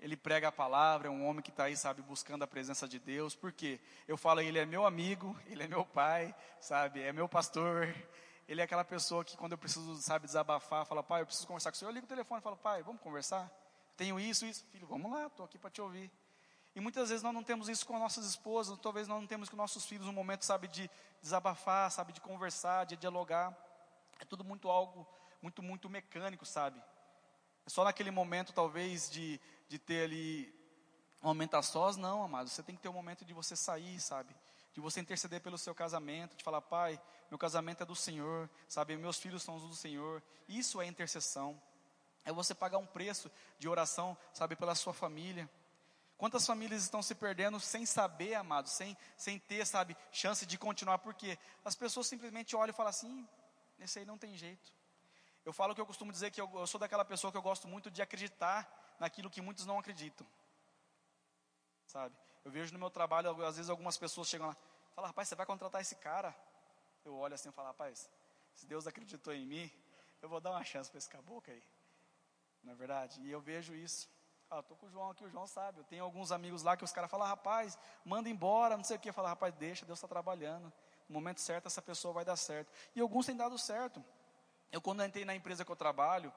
ele prega a palavra, é um homem que está aí, sabe, buscando a presença de Deus. Por quê? Eu falo, ele é meu amigo, ele é meu pai, sabe, é meu pastor. Ele é aquela pessoa que quando eu preciso, sabe, desabafar, fala, pai, eu preciso conversar com o senhor. Eu ligo o telefone e falo, pai, vamos conversar? Tenho isso, isso. Filho, vamos lá, estou aqui para te ouvir. E muitas vezes nós não temos isso com nossas esposas, talvez nós não temos com nossos filhos um momento, sabe, de desabafar, sabe, de conversar, de dialogar. É tudo muito algo, muito, muito mecânico, sabe? É só naquele momento, talvez, de, de ter ali um momento a sós, não, amado. Você tem que ter um momento de você sair, sabe? De você interceder pelo seu casamento, de falar, pai, meu casamento é do Senhor, sabe? Meus filhos são os do Senhor. Isso é intercessão. É você pagar um preço de oração, sabe, pela sua família. Quantas famílias estão se perdendo sem saber, amado, sem, sem ter, sabe, chance de continuar, porque as pessoas simplesmente olham e falam assim: esse aí não tem jeito. Eu falo que eu costumo dizer que eu, eu sou daquela pessoa que eu gosto muito de acreditar naquilo que muitos não acreditam. Sabe? Eu vejo no meu trabalho, às vezes algumas pessoas chegam lá, falam, rapaz, você vai contratar esse cara? Eu olho assim e falo, rapaz, se Deus acreditou em mim, eu vou dar uma chance para esse caboclo aí. Não é verdade? E eu vejo isso. Ah, estou com o João aqui, o João sabe. Eu tenho alguns amigos lá que os caras falam, rapaz, manda embora, não sei o que. Fala, rapaz, deixa, Deus está trabalhando. No momento certo, essa pessoa vai dar certo. E alguns têm dado certo. Eu, quando entrei na empresa que eu trabalho,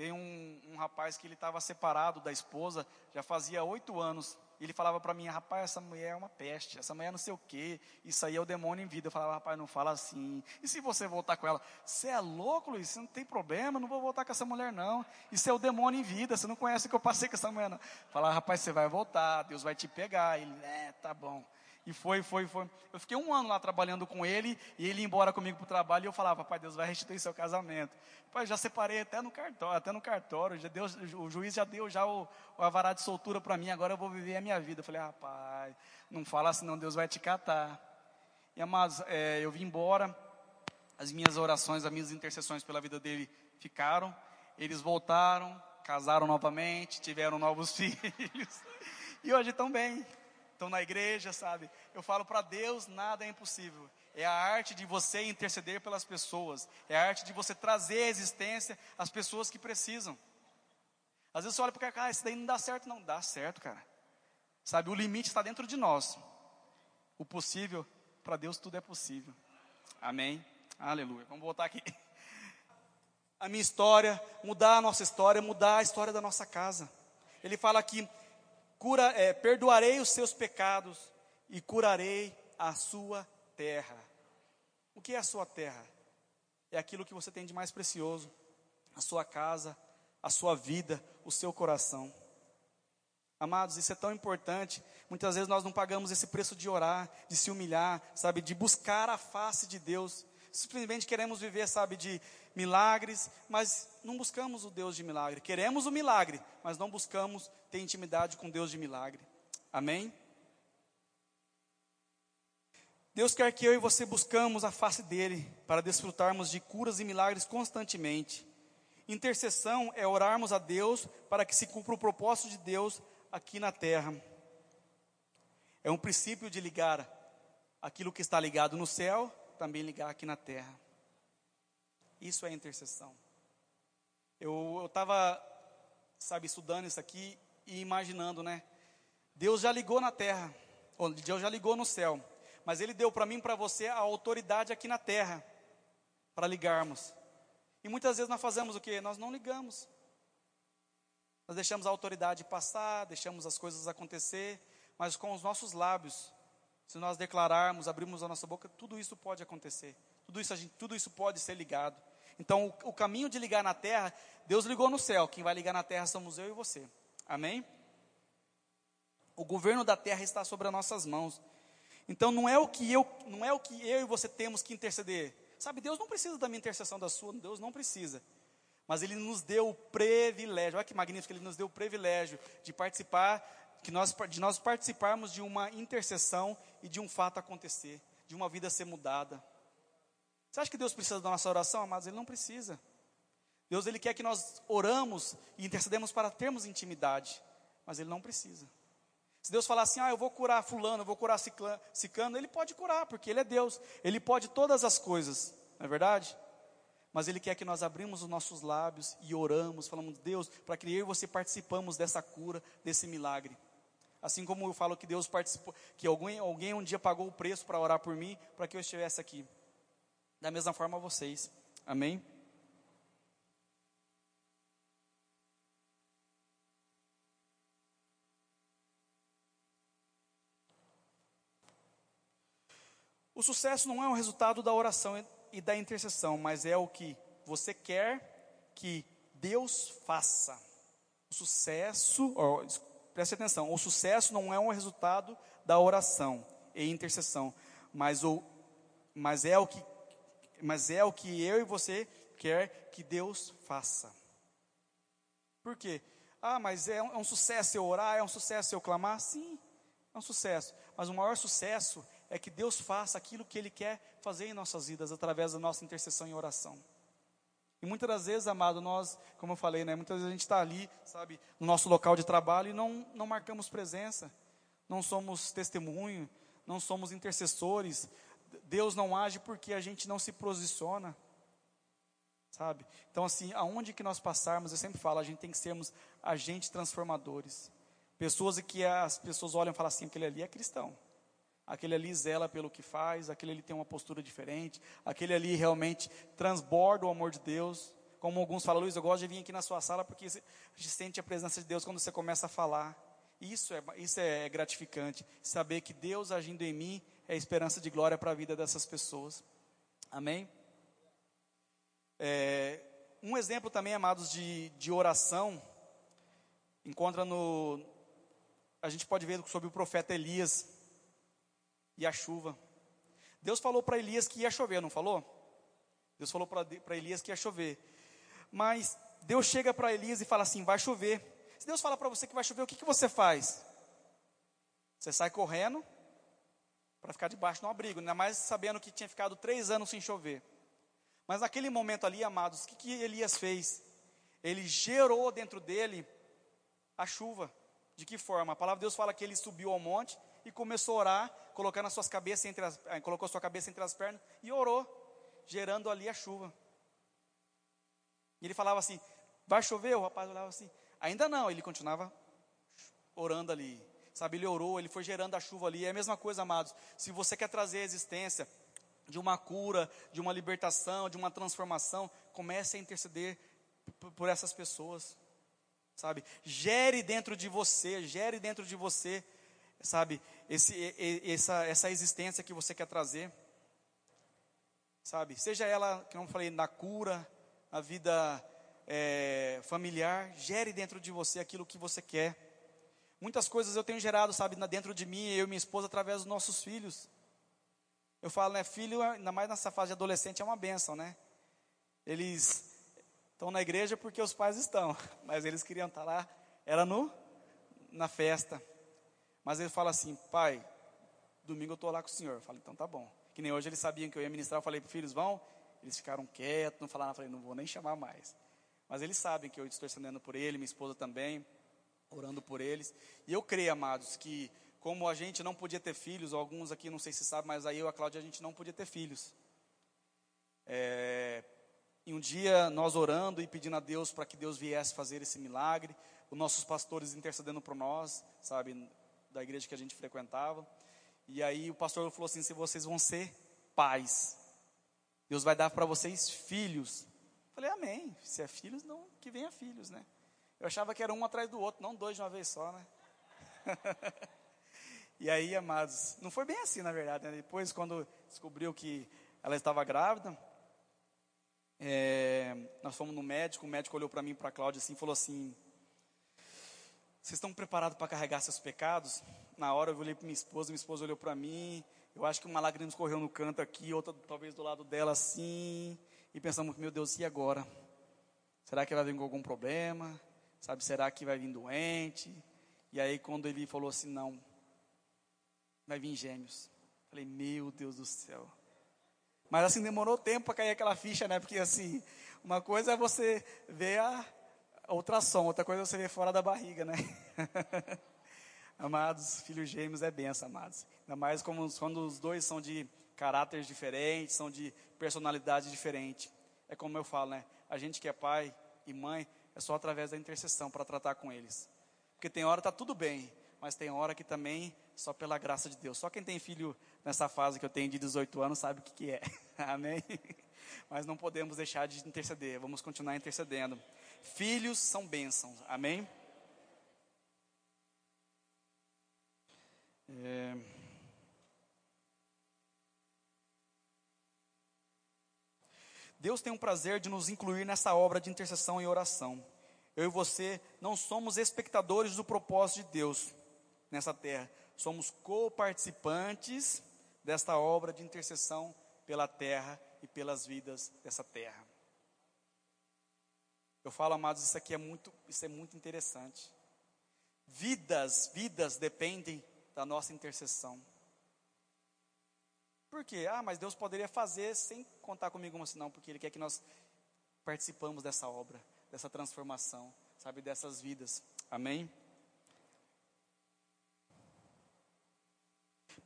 tem um, um rapaz que ele estava separado da esposa, já fazia oito anos. Ele falava para mim, rapaz, essa mulher é uma peste, essa mulher é não sei o quê, isso aí é o demônio em vida. Eu falava, rapaz, não fala assim. E se você voltar com ela? Você é louco, Luiz? Você não tem problema, não vou voltar com essa mulher, não. Isso é o demônio em vida, você não conhece o que eu passei com essa mulher, não. Falava, rapaz, você vai voltar, Deus vai te pegar. Ele, é, tá bom. E foi, foi, foi. Eu fiquei um ano lá trabalhando com ele, e ele ia embora comigo para o trabalho, e eu falava, pai, Deus vai restituir seu casamento. Pai, já separei até no cartório, até no cartório, já deu, o juiz já deu já o, o avará de soltura para mim, agora eu vou viver a minha vida. Eu falei, rapaz, não fala assim não, Deus vai te catar. E amados, é, eu vim embora, as minhas orações, as minhas intercessões pela vida dele ficaram, eles voltaram, casaram novamente, tiveram novos filhos, e hoje estão bem estão na igreja, sabe? Eu falo para Deus, nada é impossível. É a arte de você interceder pelas pessoas. É a arte de você trazer à existência as pessoas que precisam. Às vezes você olha para o cara, ah, isso daí não dá certo. Não, dá certo, cara. Sabe, o limite está dentro de nós. O possível, para Deus tudo é possível. Amém? Aleluia. Vamos voltar aqui. A minha história, mudar a nossa história, mudar a história da nossa casa. Ele fala aqui, cura, é, perdoarei os seus pecados e curarei a sua terra. O que é a sua terra? É aquilo que você tem de mais precioso: a sua casa, a sua vida, o seu coração. Amados, isso é tão importante. Muitas vezes nós não pagamos esse preço de orar, de se humilhar, sabe, de buscar a face de Deus. Simplesmente queremos viver, sabe, de milagres, mas não buscamos o Deus de milagre. Queremos o milagre, mas não buscamos ter intimidade com Deus de milagre. Amém? Deus quer que eu e você buscamos a face dele para desfrutarmos de curas e milagres constantemente. Intercessão é orarmos a Deus para que se cumpra o propósito de Deus aqui na terra. É um princípio de ligar aquilo que está ligado no céu, também ligar aqui na terra. Isso é intercessão. Eu estava, sabe, estudando isso aqui e imaginando, né? Deus já ligou na terra, ou Deus já ligou no céu, mas Ele deu para mim e para você a autoridade aqui na terra, para ligarmos. E muitas vezes nós fazemos o que? Nós não ligamos. Nós deixamos a autoridade passar, deixamos as coisas acontecer, mas com os nossos lábios, se nós declararmos, abrirmos a nossa boca, tudo isso pode acontecer. Tudo isso, gente, tudo isso pode ser ligado. Então, o, o caminho de ligar na terra, Deus ligou no céu. Quem vai ligar na terra somos eu e você. Amém? O governo da terra está sobre as nossas mãos. Então não é o que eu, não é o que eu e você temos que interceder. Sabe, Deus não precisa da minha intercessão da sua, Deus não precisa. Mas ele nos deu o privilégio, olha que magnífico, ele nos deu o privilégio de participar, que nós, de nós participarmos de uma intercessão e de um fato acontecer, de uma vida ser mudada. Você acha que Deus precisa da nossa oração, amados? Ele não precisa. Deus ele quer que nós oramos e intercedemos para termos intimidade, mas ele não precisa. Se Deus falar assim, ah, eu vou curar fulano, eu vou curar ciclano, ele pode curar, porque ele é Deus, ele pode todas as coisas, não é verdade? Mas Ele quer que nós abrimos os nossos lábios e oramos, falamos, Deus, para que eu e você participamos dessa cura, desse milagre. Assim como eu falo que Deus participou, que alguém, alguém um dia pagou o preço para orar por mim, para que eu estivesse aqui. Da mesma forma vocês. Amém? O sucesso não é um resultado da oração e da intercessão, mas é o que você quer que Deus faça. O sucesso, preste atenção, o sucesso não é um resultado da oração e intercessão, mas, o, mas, é o que, mas é o que eu e você quer que Deus faça. Por quê? Ah, mas é um, é um sucesso eu orar, é um sucesso eu clamar? Sim, é um sucesso. Mas o maior sucesso é que Deus faça aquilo que Ele quer fazer em nossas vidas, através da nossa intercessão e oração. E muitas das vezes, amado, nós, como eu falei, né, muitas vezes a gente está ali, sabe, no nosso local de trabalho e não, não marcamos presença, não somos testemunho, não somos intercessores. Deus não age porque a gente não se posiciona, sabe? Então, assim, aonde que nós passarmos, eu sempre falo, a gente tem que sermos agentes transformadores. Pessoas que as pessoas olham e falam assim, aquele ali é cristão aquele ali zela pelo que faz, aquele ali tem uma postura diferente, aquele ali realmente transborda o amor de Deus. Como alguns falam, Luiz, eu gosto de vir aqui na sua sala porque a gente sente a presença de Deus quando você começa a falar. Isso é, isso é gratificante, saber que Deus agindo em mim é esperança de glória para a vida dessas pessoas. Amém? É, um exemplo também, amados, de, de oração, encontra no. A gente pode ver sobre o profeta Elias e a chuva. Deus falou para Elias que ia chover, não falou? Deus falou para Elias que ia chover. Mas Deus chega para Elias e fala assim: vai chover. Se Deus fala para você que vai chover, o que, que você faz? Você sai correndo para ficar debaixo de um abrigo, ainda mais sabendo que tinha ficado três anos sem chover. Mas naquele momento ali, amados, o que, que Elias fez? Ele gerou dentro dele a chuva. De que forma? A palavra de Deus fala que ele subiu ao monte e começou a orar, colocando as suas cabeças entre as, eh, colocou a sua cabeça entre as pernas e orou, gerando ali a chuva. E ele falava assim: vai chover? O rapaz olhava assim: ainda não. Ele continuava orando ali. Sabe, ele orou, ele foi gerando a chuva ali. É a mesma coisa, amados. Se você quer trazer a existência de uma cura, de uma libertação, de uma transformação, comece a interceder por essas pessoas. Sabe? Gere dentro de você, gere dentro de você sabe, esse, essa, essa existência que você quer trazer, sabe, seja ela, como eu falei, na cura, na vida é, familiar, gere dentro de você aquilo que você quer. Muitas coisas eu tenho gerado, sabe, dentro de mim, eu e minha esposa, através dos nossos filhos. Eu falo, né, filho, ainda mais nessa fase de adolescente, é uma benção, né? Eles estão na igreja porque os pais estão, mas eles queriam estar lá, era no, na festa. Mas ele fala assim, pai, domingo eu estou lá com o senhor. Eu falei, então tá bom. Que nem hoje eles sabiam que eu ia ministrar, eu falei para filhos, vão. Eles ficaram quietos, não falaram, eu falei, não vou nem chamar mais. Mas eles sabem que eu estou intercedendo por ele, minha esposa também, orando por eles. E eu creio, amados, que como a gente não podia ter filhos, alguns aqui não sei se sabem, mas aí eu e a Cláudia a gente não podia ter filhos. É, e um dia nós orando e pedindo a Deus para que Deus viesse fazer esse milagre, os nossos pastores intercedendo por nós, sabe, da igreja que a gente frequentava. E aí o pastor falou assim: se vocês vão ser pais, Deus vai dar para vocês filhos. Eu falei, amém. Se é filhos, não que venha filhos, né? Eu achava que era um atrás do outro, não dois de uma vez só, né? e aí, amados, não foi bem assim, na verdade. Né? Depois, quando descobriu que ela estava grávida, é, nós fomos no médico, o médico olhou para mim, para a Cláudia, assim, falou assim: vocês estão preparados para carregar seus pecados? Na hora eu olhei para minha esposa, minha esposa olhou para mim. Eu acho que uma lágrima escorreu no canto aqui, outra talvez do lado dela assim. E pensamos, meu Deus, e agora? Será que vai vir com algum problema? Sabe, será que vai vir doente? E aí quando ele falou assim, não, vai vir gêmeos. Falei, meu Deus do céu. Mas assim, demorou tempo para cair aquela ficha, né? Porque assim, uma coisa é você ver a, ultrassom, outra coisa você vê fora da barriga, né? amados, filhos gêmeos é benção, amados. Ainda mais como, quando os dois são de caráteres diferentes, são de personalidade diferente. é como eu falo, né? A gente que é pai e mãe, é só através da intercessão para tratar com eles. Porque tem hora tá tudo bem, mas tem hora que também só pela graça de Deus. Só quem tem filho nessa fase que eu tenho de 18 anos sabe o que, que é. Amém? Mas não podemos deixar de interceder, vamos continuar intercedendo. Filhos são bênçãos. Amém? É... Deus tem um prazer de nos incluir nessa obra de intercessão e oração. Eu e você não somos espectadores do propósito de Deus nessa terra, somos co-participantes desta obra de intercessão pela terra e pelas vidas dessa terra. Eu falo, amados, isso aqui é muito, isso é muito interessante. Vidas, vidas dependem da nossa intercessão. Por quê? Ah, mas Deus poderia fazer sem contar comigo assim, não, porque Ele quer que nós participamos dessa obra, dessa transformação, sabe, dessas vidas. Amém?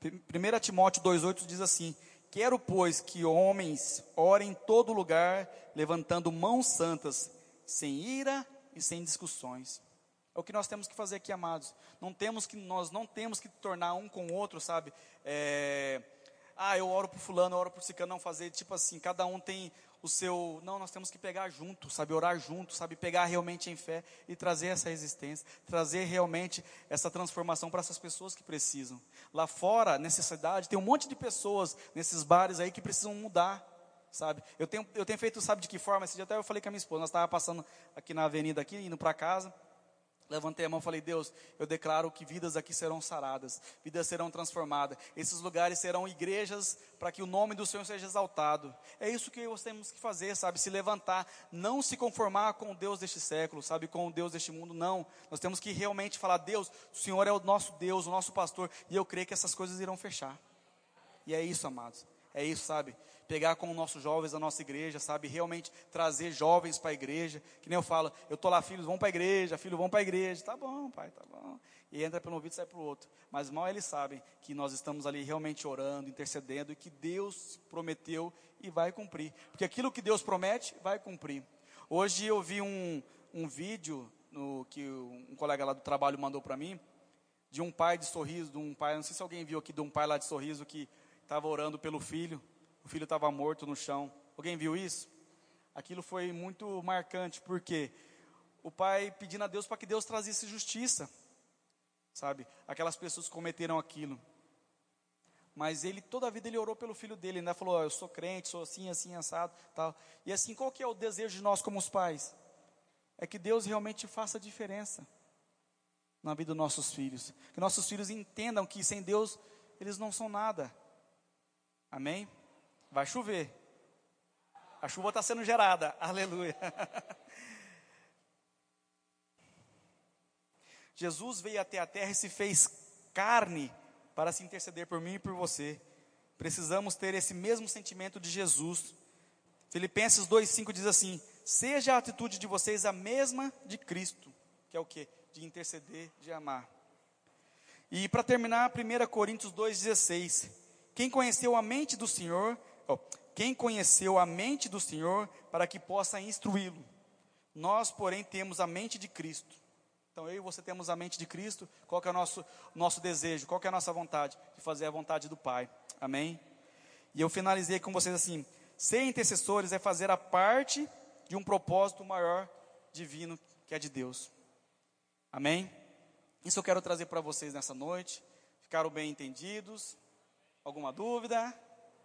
1 Timóteo 2,8 diz assim: Quero, pois, que homens orem em todo lugar, levantando mãos santas, sem ira e sem discussões. É o que nós temos que fazer aqui, amados. Não temos que, nós não temos que tornar um com o outro, sabe? É, ah, eu oro por fulano, eu oro por cicano, não fazer tipo assim, cada um tem o seu, não, nós temos que pegar junto, sabe, orar junto, sabe, pegar realmente em fé e trazer essa resistência, trazer realmente essa transformação para essas pessoas que precisam. Lá fora, nessa cidade, tem um monte de pessoas nesses bares aí que precisam mudar, sabe? Eu tenho, eu tenho feito, sabe de que forma? Esse dia até eu falei com a minha esposa, nós estávamos passando aqui na avenida aqui, indo para casa, Levantei a mão e falei, Deus, eu declaro que vidas aqui serão saradas, vidas serão transformadas, esses lugares serão igrejas para que o nome do Senhor seja exaltado. É isso que nós temos que fazer, sabe? Se levantar, não se conformar com o Deus deste século, sabe? Com o Deus deste mundo, não. Nós temos que realmente falar, Deus, o Senhor é o nosso Deus, o nosso pastor, e eu creio que essas coisas irão fechar. E é isso, amados. É isso, sabe? Pegar com os nossos jovens da nossa igreja, sabe? Realmente trazer jovens para a igreja. Que nem eu falo, eu tô lá, filhos, vão para a igreja, filhos, vão para a igreja. Tá bom, pai, tá bom. E entra pelo ouvido e sai para o outro. Mas mal eles sabem que nós estamos ali realmente orando, intercedendo e que Deus prometeu e vai cumprir. Porque aquilo que Deus promete, vai cumprir. Hoje eu vi um, um vídeo no, que um colega lá do trabalho mandou para mim, de um pai de sorriso, de um pai, não sei se alguém viu aqui, de um pai lá de sorriso que estava orando pelo filho o filho estava morto no chão. Alguém viu isso? Aquilo foi muito marcante, porque o pai pedindo a Deus para que Deus trazesse justiça, sabe? Aquelas pessoas cometeram aquilo. Mas ele, toda a vida, ele orou pelo filho dele, ainda falou: oh, Eu sou crente, sou assim, assim, assado, tal. E assim, qual que é o desejo de nós como os pais? É que Deus realmente faça diferença na vida dos nossos filhos. Que nossos filhos entendam que sem Deus eles não são nada. Amém? Vai chover. A chuva está sendo gerada. Aleluia. Jesus veio até a terra e se fez carne para se interceder por mim e por você. Precisamos ter esse mesmo sentimento de Jesus. Filipenses 2,5 diz assim: Seja a atitude de vocês a mesma de Cristo, que é o que? De interceder, de amar. E para terminar, 1 Coríntios 2,16: Quem conheceu a mente do Senhor quem conheceu a mente do Senhor para que possa instruí-lo? Nós, porém, temos a mente de Cristo. Então, eu e você temos a mente de Cristo. Qual é o nosso, nosso desejo? Qual é a nossa vontade? De fazer a vontade do Pai. Amém? E eu finalizei com vocês assim: ser intercessores é fazer a parte de um propósito maior divino que é de Deus. Amém? Isso eu quero trazer para vocês nessa noite. Ficaram bem entendidos? Alguma dúvida?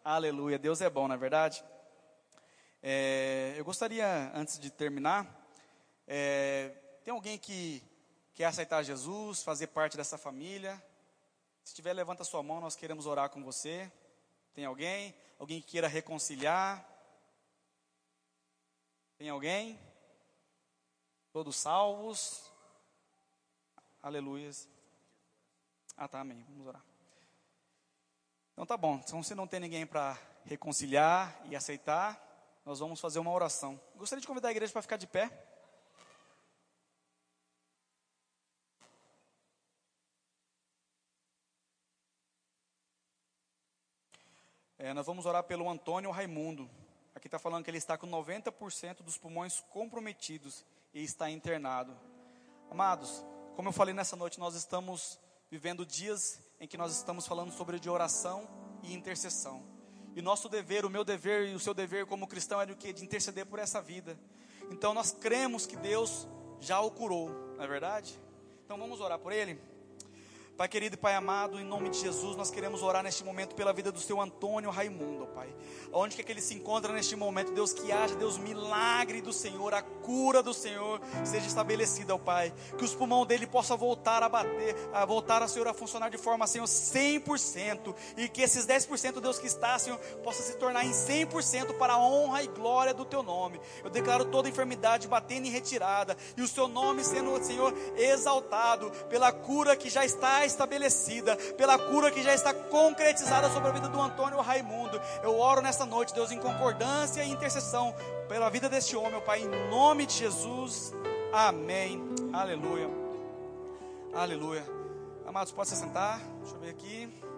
Aleluia, Deus é bom, na é verdade? É, eu gostaria, antes de terminar, é, tem alguém que quer aceitar Jesus, fazer parte dessa família? Se tiver, levanta sua mão, nós queremos orar com você. Tem alguém? Alguém que queira reconciliar? Tem alguém? Todos salvos? Aleluias. Ah, tá, amém. Vamos orar. Então tá bom, então se não tem ninguém para reconciliar e aceitar, nós vamos fazer uma oração. Gostaria de convidar a igreja para ficar de pé. É, nós vamos orar pelo Antônio Raimundo. Aqui está falando que ele está com 90% dos pulmões comprometidos e está internado. Amados, como eu falei nessa noite, nós estamos vivendo dias em que nós estamos falando sobre de oração e intercessão. E nosso dever, o meu dever e o seu dever como cristão é de que de interceder por essa vida. Então nós cremos que Deus já o curou, não é verdade? Então vamos orar por ele. Pai querido e Pai amado, em nome de Jesus, nós queremos orar neste momento pela vida do seu Antônio Raimundo, Pai. Onde é que ele se encontra neste momento, Deus, que haja, Deus, milagre do Senhor, a cura do Senhor seja estabelecida, ó Pai. Que os pulmões dele possam voltar a bater, a voltar, a Senhor, a funcionar de forma, Senhor, 100%. E que esses 10%, Deus, que está, Senhor, possa se tornar em 100% para a honra e glória do Teu nome. Eu declaro toda enfermidade batendo em retirada. E o Seu nome sendo, Senhor, exaltado pela cura que já está estabelecida, pela cura que já está concretizada sobre a vida do Antônio Raimundo. Eu oro nessa noite, Deus, em concordância e intercessão pela vida deste homem, meu Pai, em nome de Jesus. Amém. Aleluia. Aleluia. Amados, pode se sentar. Deixa eu ver aqui.